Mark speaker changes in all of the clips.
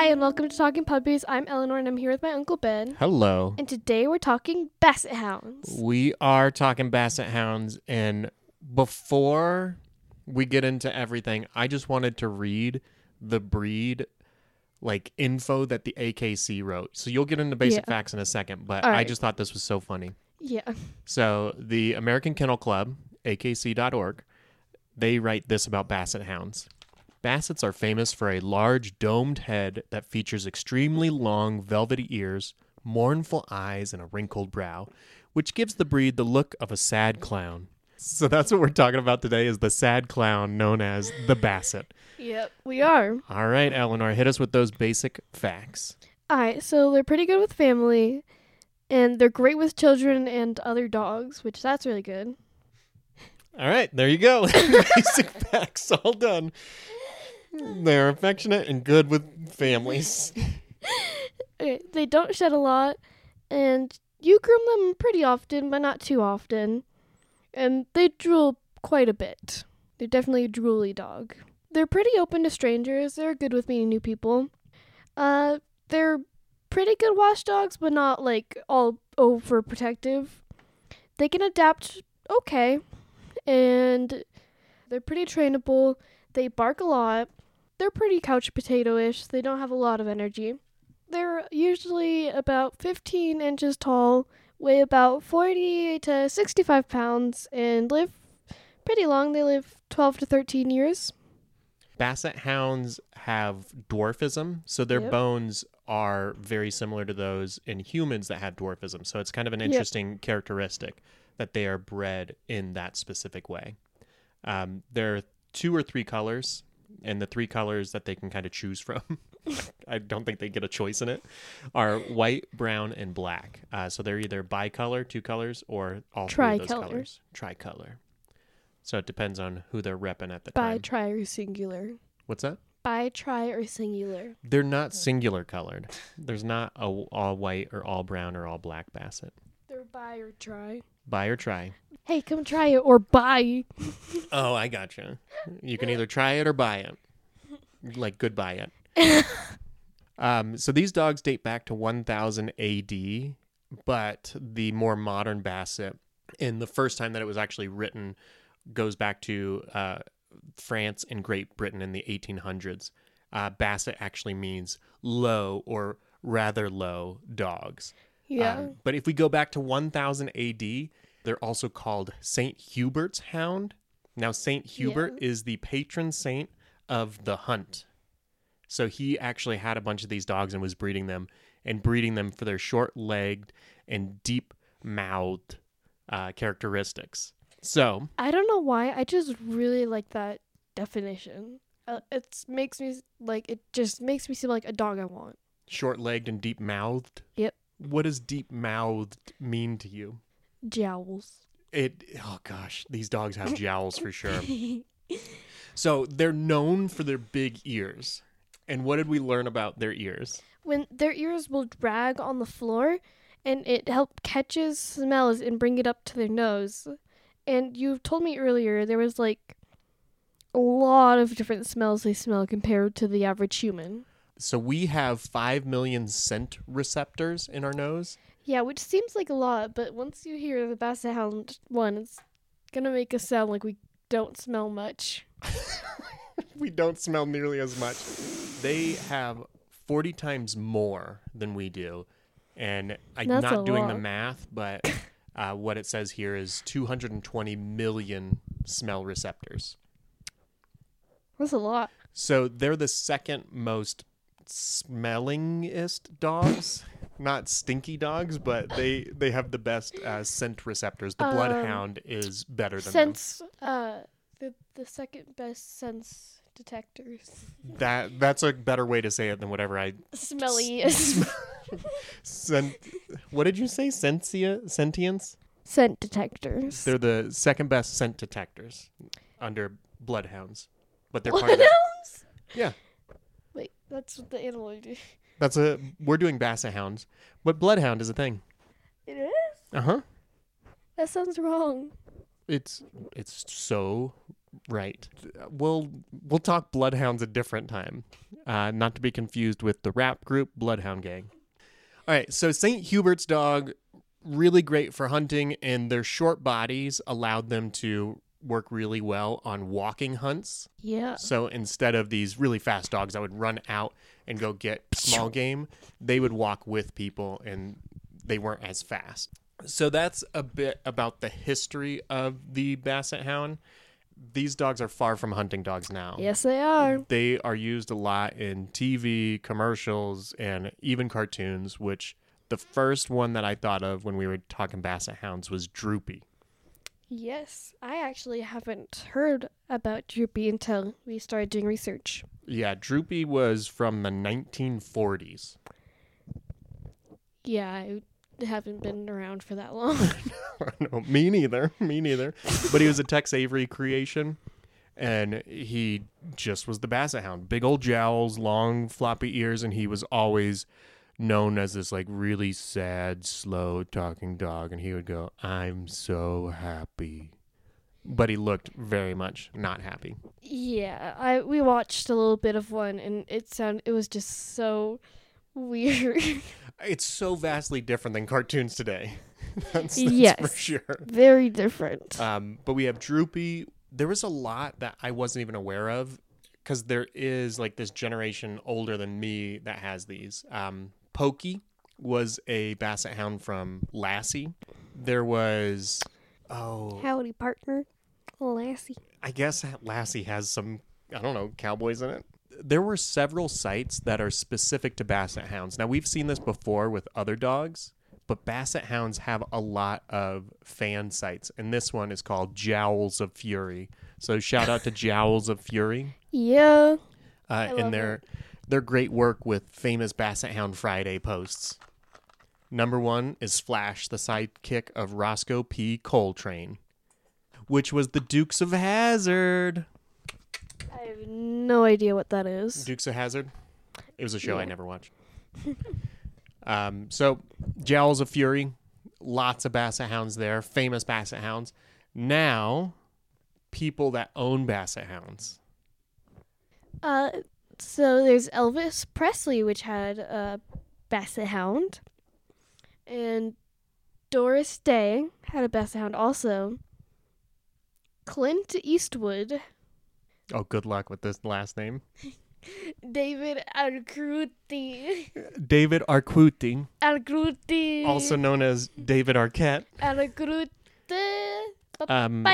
Speaker 1: Hi, and welcome to Talking Puppies. I'm Eleanor, and I'm here with my Uncle Ben.
Speaker 2: Hello.
Speaker 1: And today we're talking Basset Hounds.
Speaker 2: We are talking basset hounds, and before we get into everything, I just wanted to read the breed like info that the AKC wrote. So you'll get into basic
Speaker 1: Yeah.
Speaker 2: facts in a second, but
Speaker 1: All
Speaker 2: I
Speaker 1: right.
Speaker 2: just thought this was so funny.
Speaker 1: Yeah.
Speaker 2: So the American Kennel Club, akc.org, they write this about basset hounds. Bassets are famous for a large domed head that features extremely long velvety ears, mournful eyes, and a wrinkled brow, which gives the breed the look of a sad clown. So that's what we're talking about today is the sad clown known as the basset.
Speaker 1: Yep, we are.
Speaker 2: All right, Eleanor, hit us with those basic facts.
Speaker 1: All right, so they're pretty good with family, and they're great with children and other dogs, which that's really good.
Speaker 2: All right, there you go. Basic facts all done. They're affectionate and good with families.
Speaker 1: Okay, they don't shed a lot, and you groom them pretty often, but not too often. And they drool quite a bit. They're definitely a drooly dog. They're pretty open to strangers. They're good with meeting new people. Uh, they're pretty good watchdogs, but not like all overprotective. They can adapt okay, and they're pretty trainable. They bark a lot. They're pretty couch potato-ish. They don't have a lot of energy. They're usually about 15 inches tall, weigh about 40 to 65 pounds, and live pretty long. They live 12 to 13 years.
Speaker 2: Basset hounds have dwarfism, so their
Speaker 1: Yep.
Speaker 2: bones are very similar to those in humans that have dwarfism. So it's kind of an
Speaker 1: Yep.
Speaker 2: interesting characteristic that they are bred in that specific way. Um, there are two or three colors, and the three colors that they can kind of choose from. I don't think they get a choice in it. Are white, brown, and black. Uh, so they're either bicolor, two colors, or all three of those
Speaker 1: Tricolor.
Speaker 2: colors. Tricolor. So it depends on who they're repping at the
Speaker 1: Bi,
Speaker 2: time.
Speaker 1: tri, or singular.
Speaker 2: What's that?
Speaker 1: Bi, tri, or singular.
Speaker 2: They're not singular colored. There's not a all white or all brown or all black basset.
Speaker 1: They're bi or tri.
Speaker 2: Buy or try.
Speaker 1: Hey, come try it or buy.
Speaker 2: Oh, I gotcha. You can either try it or buy it. Like goodbye it. um, so these dogs date back to 1000 AD, but the more modern basset, and the first time that it was actually written, goes back to uh, France and Great Britain in the 1800s. Uh, basset actually means low or rather low dogs.
Speaker 1: Yeah.
Speaker 2: Um, but if we go back to 1000 AD, they're also called St. Hubert's Hound. Now, St. Hubert is the patron saint of the hunt. So he actually had a bunch of these dogs and was breeding them and breeding them for their short legged and deep mouthed uh, characteristics. So,
Speaker 1: I don't know why. I just really like that definition. Uh, it makes me like it just makes me seem like a dog I want.
Speaker 2: short legged and deep mouthed.
Speaker 1: Yep.
Speaker 2: What does deep mouthed mean to you?
Speaker 1: Jowls.
Speaker 2: It, oh gosh, these dogs have jowls for sure. So they're known for their big ears. And what did we learn about their ears?
Speaker 1: when their ears will drag on the floor and it help catches smells and bring it up to their nose. And you told me earlier there was like a lot of different smells they smell compared to the average human.
Speaker 2: So we have 5 million scent receptors in our nose.
Speaker 1: Yeah, which seems like a lot, but once you hear the Basset Hound one, it's gonna make us sound like we don't smell much.
Speaker 2: We don't smell nearly as much. They have 40 times more than we do. And I'm
Speaker 1: That's
Speaker 2: not doing the math, but uh, what it says here is 220 million smell receptors.
Speaker 1: That's a lot.
Speaker 2: So they're the second most smellingest dogs. Not stinky dogs, but they they have the best uh, scent receptors. The
Speaker 1: Um,
Speaker 2: bloodhound is better than.
Speaker 1: Sense, uh, the the second best sense detectors.
Speaker 2: That that's a better way to say it than whatever I
Speaker 1: Smelly
Speaker 2: sent. What did you say? Sensia sentience.
Speaker 1: scent detectors.
Speaker 2: They're the second best scent detectors under bloodhounds, but they're part of.
Speaker 1: Bloodhounds?
Speaker 2: Yeah,
Speaker 1: Wait, that's what the animal do.
Speaker 2: that's a. We're doing basset hounds, but bloodhound is a thing.
Speaker 1: It is?
Speaker 2: Uh huh.
Speaker 1: That sounds wrong.
Speaker 2: It's it's so Right. We'll we'll talk bloodhounds a different time. Uh, not to be confused with the rap group Bloodhound Gang. All right, so St. Hubert's dog really great for hunting and their short bodies allowed them to work really well on walking hunts.
Speaker 1: Yeah.
Speaker 2: So instead of these really fast dogs that would run out and go get small game, they would walk with people and they weren't as fast. So that's a bit about the history of the Basset Hound. These dogs are far from hunting dogs now.
Speaker 1: Yes, they are.
Speaker 2: They are used a lot in TV, commercials, and even cartoons, which the first one that I thought of when we were talking Basset Hounds was Droopy.
Speaker 1: Yes, I actually haven't heard about Droopy until we started doing research.
Speaker 2: Yeah, Droopy was from the 1940s.
Speaker 1: Yeah, I haven't been around for that long.
Speaker 2: no, me neither. Me neither. But he was a Tex Avery creation, and he just was the Basset Hound. Big old jowls, long floppy ears, and he was always known as this like really sad, slow talking dog. And he would go, "I'm so happy," but he looked very much not happy.
Speaker 1: yeah, I we watched a little bit of one, and it sound it was just so weird.
Speaker 2: It's so vastly different than cartoons today. that's, that's for sure.
Speaker 1: Very different.
Speaker 2: Um, but we have Droopy. There was a lot that I wasn't even aware of because there is like this generation older than me that has these. Um, Pokey was a basset hound from Lassie. There was, oh,
Speaker 1: Howdy, partner, Lassie.
Speaker 2: I guess Lassie has some, I don't know, cowboys in it. There were several sites that are specific to basset hounds. Now, we've seen this before with other dogs, but basset hounds have a lot of fan sites, and this one is called Jowls of Fury. So, shout out to Jowls of Fury
Speaker 1: Yeah.
Speaker 2: uh, and their their great work with famous Basset Hound Friday posts. Number one is Flash, the sidekick of Roscoe P. Coltrane, which was the Dukes of Hazzard.
Speaker 1: I have no idea what that is.
Speaker 2: Dukes of Hazzard. It was a show I never watched. um, so, Jowls of Fury, lots of Basset Hounds there, famous Basset Hounds. Now, people that own Basset Hounds.
Speaker 1: Uh, so there's Elvis Presley, which had a Basset Hound, and Doris Day had a Basset Hound also. Clint Eastwood,
Speaker 2: Oh, good luck with this last name.
Speaker 1: David Arcruti,
Speaker 2: David Arquette,
Speaker 1: Arcruti,
Speaker 2: also known as David Arquette.
Speaker 1: Arcruti,
Speaker 2: Um,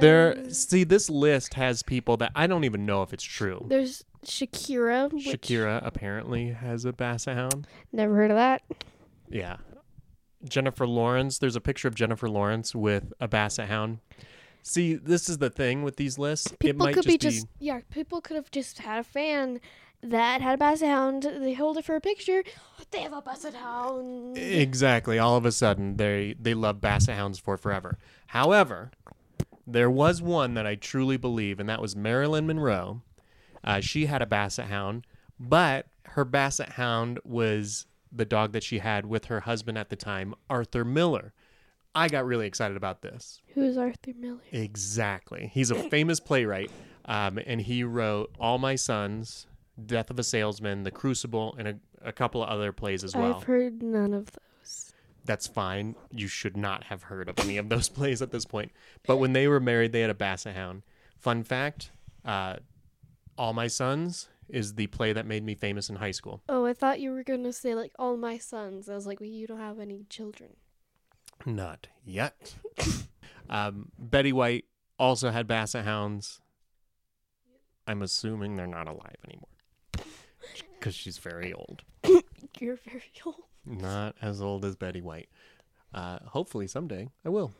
Speaker 2: there, see, this list has people that I don't even know if it's true.
Speaker 1: There's Shakira. Which
Speaker 2: Shakira apparently has a Basset Hound.
Speaker 1: Never heard of that.
Speaker 2: Yeah. Jennifer Lawrence. There's a picture of Jennifer Lawrence with a Basset Hound. See, this is the thing with these lists. it
Speaker 1: People
Speaker 2: might
Speaker 1: could
Speaker 2: just
Speaker 1: be just yeah. People could have just had a fan that had a basset hound. They hold it for a picture. They have a basset hound.
Speaker 2: Exactly. All of a sudden, they they love basset hounds for forever. However, there was one that I truly believe, and that was Marilyn Monroe. Uh, she had a basset hound, but her basset hound was the dog that she had with her husband at the time, Arthur Miller. I got really excited about this.
Speaker 1: Who's Arthur Miller?
Speaker 2: Exactly. He's a famous playwright, um, and he wrote All My Sons, Death of a Salesman, The Crucible, and a, a couple of other plays as well
Speaker 1: I've heard none of those.
Speaker 2: that's fine. You should not have heard of any of those plays at this point. But when they were married, they had a basset hound. Fun fact: uh, All My Sons is the play that made me famous in high school.
Speaker 1: Oh, I thought you were gonna say like all my sons. I was like, well, you don't have any children.
Speaker 2: Not yet. um, Betty White also had basset hounds. I'm assuming they're not alive anymore because she's very old.
Speaker 1: You're very old.
Speaker 2: Not as old as Betty White. Uh, hopefully someday I will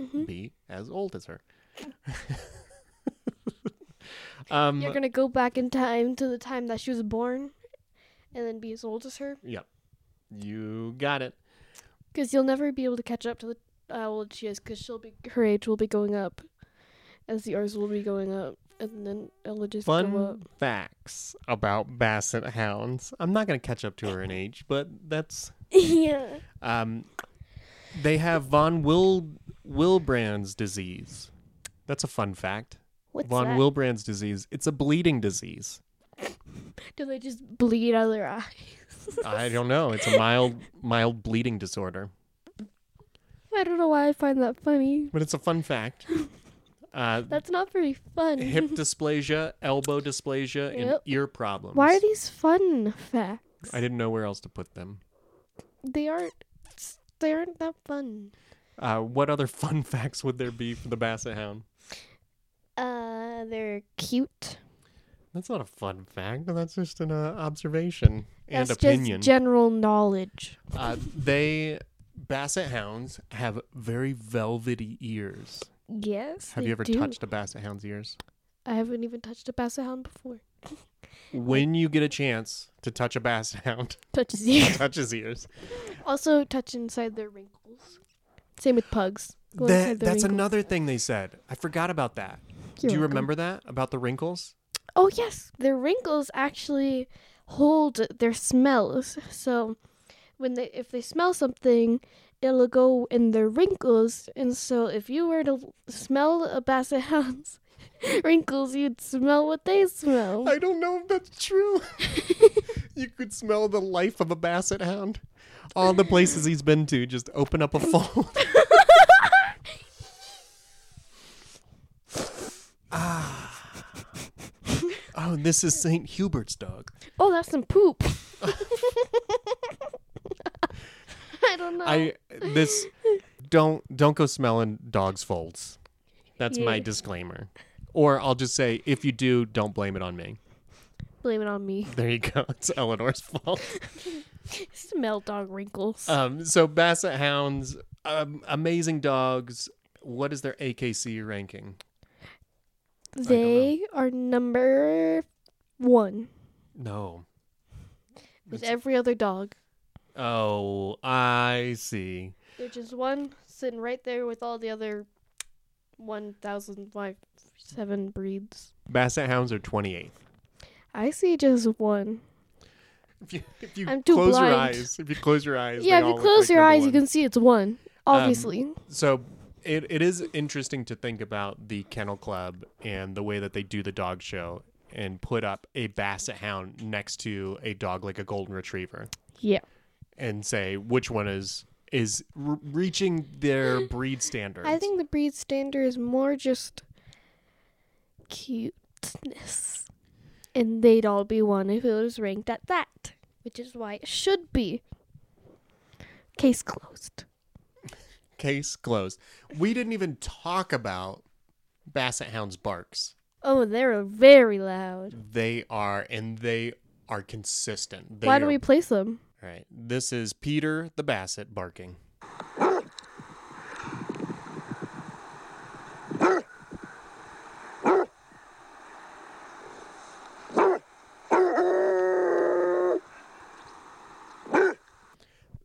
Speaker 1: Mhm.
Speaker 2: be as old as her. um,
Speaker 1: You're gonna go back in time to the time that she was born, and then be as old as her.
Speaker 2: Yep. You got it.
Speaker 1: Because you'll never be able to catch up to the how old she is. Because she'll be her age will be going up, as the R's will be going up, and then it'll just go up.
Speaker 2: Fun facts about basset hounds. I'm not going to catch up to her in age, but that's
Speaker 1: yeah.
Speaker 2: um they have von Wil Willebrand's disease. That's a fun fact.
Speaker 1: What's
Speaker 2: Von
Speaker 1: that?
Speaker 2: Willebrand's disease. It's a bleeding disease.
Speaker 1: Do they just bleed out of their eyes?
Speaker 2: I don't know. It's a mild mild bleeding disorder.
Speaker 1: I don't know why I find that funny.
Speaker 2: But it's a fun fact. Uh,
Speaker 1: That's not very fun.
Speaker 2: hip dysplasia, elbow dysplasia, and
Speaker 1: Yep.
Speaker 2: ear problems.
Speaker 1: Why are these fun facts?
Speaker 2: I didn't know where else to put them.
Speaker 1: They aren't. They aren't that fun.
Speaker 2: Uh, what other fun facts would there be for the Basset Hound?
Speaker 1: Uh, they're cute.
Speaker 2: That's not a fun fact. That's just an uh, observation and
Speaker 1: That's
Speaker 2: opinion.
Speaker 1: just general knowledge.
Speaker 2: uh, they Basset Hounds have very velvety ears.
Speaker 1: Yes.
Speaker 2: Have you ever
Speaker 1: do.
Speaker 2: touched a Basset Hound's ears?
Speaker 1: I haven't even touched a basset hound before.
Speaker 2: When you get a chance to touch a Basset Hound,
Speaker 1: Touch his ear.
Speaker 2: touch his ears.
Speaker 1: also, touch inside their wrinkles. Same with pugs. Go
Speaker 2: That, that's
Speaker 1: wrinkles.
Speaker 2: another thing they said. I forgot about that.
Speaker 1: You're
Speaker 2: Do you
Speaker 1: welcome.
Speaker 2: remember that about the wrinkles?
Speaker 1: Oh yes, their wrinkles actually hold their smells. So when they if they smell something, it'll go in their wrinkles. And so if you were to smell a basset hound's wrinkles, you'd smell what they smell.
Speaker 2: I don't know if that's true. you could smell the life of a Basset Hound. All the places he's been to, just open up a fold. ah. Oh, this is St. Hubert's dog.
Speaker 1: oh, that's some poop. I don't know.
Speaker 2: I this don't don't go smelling dogs' folds. That's my
Speaker 1: Yeah.
Speaker 2: disclaimer. Or I'll just say if you do, don't blame it on me.
Speaker 1: Blame it on me.
Speaker 2: There you go. It's Eleanor's fault.
Speaker 1: Smell dog wrinkles.
Speaker 2: Um, so Basset Hounds, um, amazing dogs. What is their AKC ranking?
Speaker 1: they are number one
Speaker 2: No.
Speaker 1: with every other dog.
Speaker 2: Oh, I see.
Speaker 1: They're just one sitting right there with all the other 1,005 seven breeds.
Speaker 2: Basset Hounds are 28th.
Speaker 1: I see just one.
Speaker 2: If you, if you
Speaker 1: I'm too
Speaker 2: close your eyes, if you close your eyes,
Speaker 1: yeah, if you close
Speaker 2: like
Speaker 1: your eyes, you can see it's one. Um, obviously.
Speaker 2: So it, it is interesting to think about the Kennel Club and the way that they do the dog show and put up a Basset Hound next to a dog like a Golden Retriever
Speaker 1: yeah.
Speaker 2: And say which one is is r- reaching their breed standards.
Speaker 1: I think the breed standard is more just cuteness. And they'd all be one if it was ranked at that, which is why it should be. Case closed.
Speaker 2: Case closed. We didn't even talk about Basset Hounds barks.
Speaker 1: Oh, they're very loud.
Speaker 2: They are, and they are consistent. They
Speaker 1: Why do
Speaker 2: are-
Speaker 1: we place them?
Speaker 2: All right. This is Peter the Basset barking.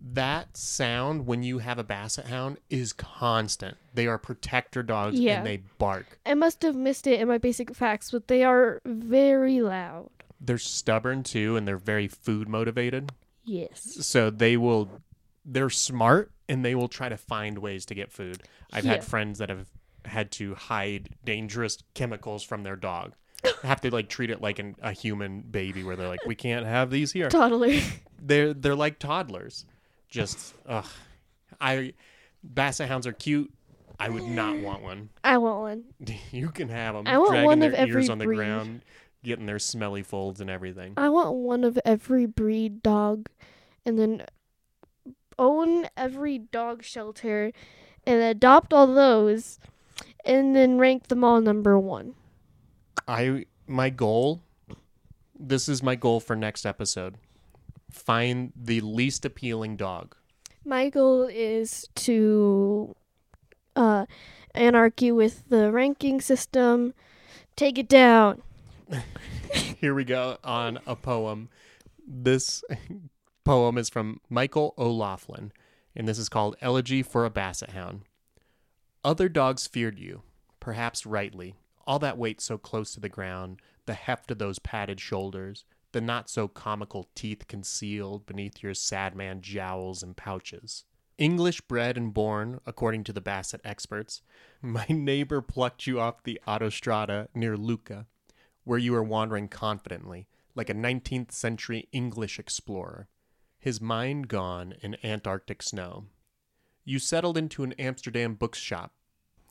Speaker 2: That sound when you have a basset hound is constant. They are protector dogs
Speaker 1: Yeah.
Speaker 2: and they bark.
Speaker 1: I must have missed it in my basic facts, but they are very loud.
Speaker 2: They're stubborn too and they're very food motivated.
Speaker 1: Yes.
Speaker 2: so they will they're smart and they will try to find ways to get food. I've
Speaker 1: Yeah.
Speaker 2: had friends that have had to hide dangerous chemicals from their dog. Have to like treat it like an, a human baby where they're like we can't have these here.
Speaker 1: Toddler.
Speaker 2: they're they're like toddlers. Just ugh. I basset hounds are cute. I would not want one.
Speaker 1: I want one.
Speaker 2: you can have them
Speaker 1: I want
Speaker 2: dragging
Speaker 1: one of every
Speaker 2: ears on the ground getting their smelly folds and everything
Speaker 1: I want one of every breed dog and then own every dog shelter and adopt all those and then rank them all number one.
Speaker 2: I my goal this is my goal for next episode. Find the least appealing dog.
Speaker 1: My goal is to uh anarchy with the ranking system. Take it down.
Speaker 2: Here we go on a poem. This poem is from Michael O'Loughlin, and this is called Elegy for a Basset Hound. Other dogs feared you, perhaps rightly. All that weight so close to the ground, the heft of those padded shoulders, the not so comical teeth concealed beneath your sad man jowls and pouches. English bred and born, according to the Basset experts, my neighbor plucked you off the autostrada near Lucca, where you were wandering confidently, like a 19th century English explorer, his mind gone in Antarctic snow. You settled into an Amsterdam bookshop,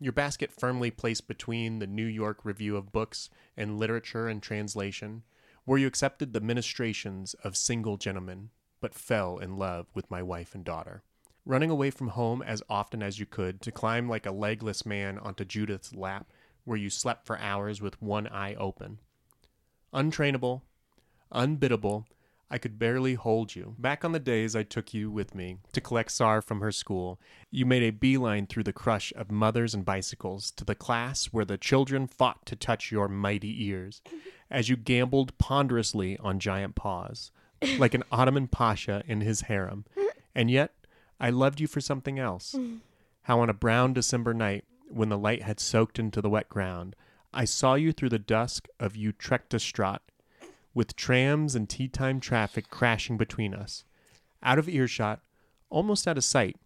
Speaker 2: your basket firmly placed between the New York Review of Books and Literature and Translation, where you accepted the ministrations of single gentlemen, but fell in love with my wife and daughter. Running away from home as often as you could to climb like a legless man onto Judith's lap, where you slept for hours with one eye open. Untrainable, unbiddable, I could barely hold you. Back on the days I took you with me to collect Sar from her school, you made a beeline through the crush of mothers and bicycles to the class where the children fought to touch your mighty ears as you gamboled ponderously on giant paws, like an Ottoman pasha in his harem. And yet, I loved you for something else. How on a brown December night, when the light had soaked into the wet ground, I saw you through the dusk of Utrechtstraat with trams and tea time traffic crashing between us. Out of earshot, almost out of sight,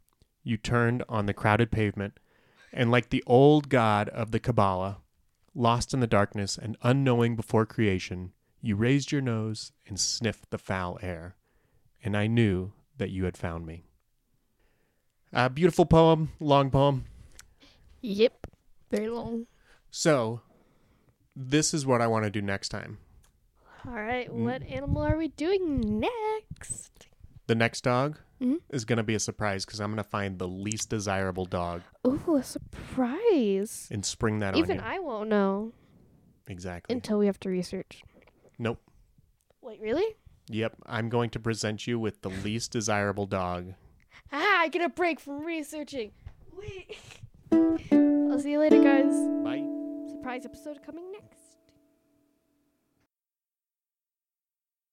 Speaker 2: you turned on the crowded pavement, and like the old god of the Kabbalah, lost in the darkness and unknowing before creation, you raised your nose and sniffed the foul air, and I knew that you had found me. A beautiful poem, long poem.
Speaker 1: Yep. Very long.
Speaker 2: So, this is what I want to do next time.
Speaker 1: All right.
Speaker 2: Mm.
Speaker 1: What animal are we doing next?
Speaker 2: The next dog
Speaker 1: Mhm.
Speaker 2: is going to be a surprise because I'm going to find the least desirable dog
Speaker 1: Ooh, a surprise.
Speaker 2: and spring that
Speaker 1: Even
Speaker 2: on you.
Speaker 1: I won't know
Speaker 2: exactly.
Speaker 1: until we have to research.
Speaker 2: nope.
Speaker 1: Wait, really?
Speaker 2: Yep. I'm going to present you with the least desirable dog.
Speaker 1: Ah, I get a break from researching. Wait. I'll see you later, guys.
Speaker 2: Bye.
Speaker 1: Surprise episode coming next.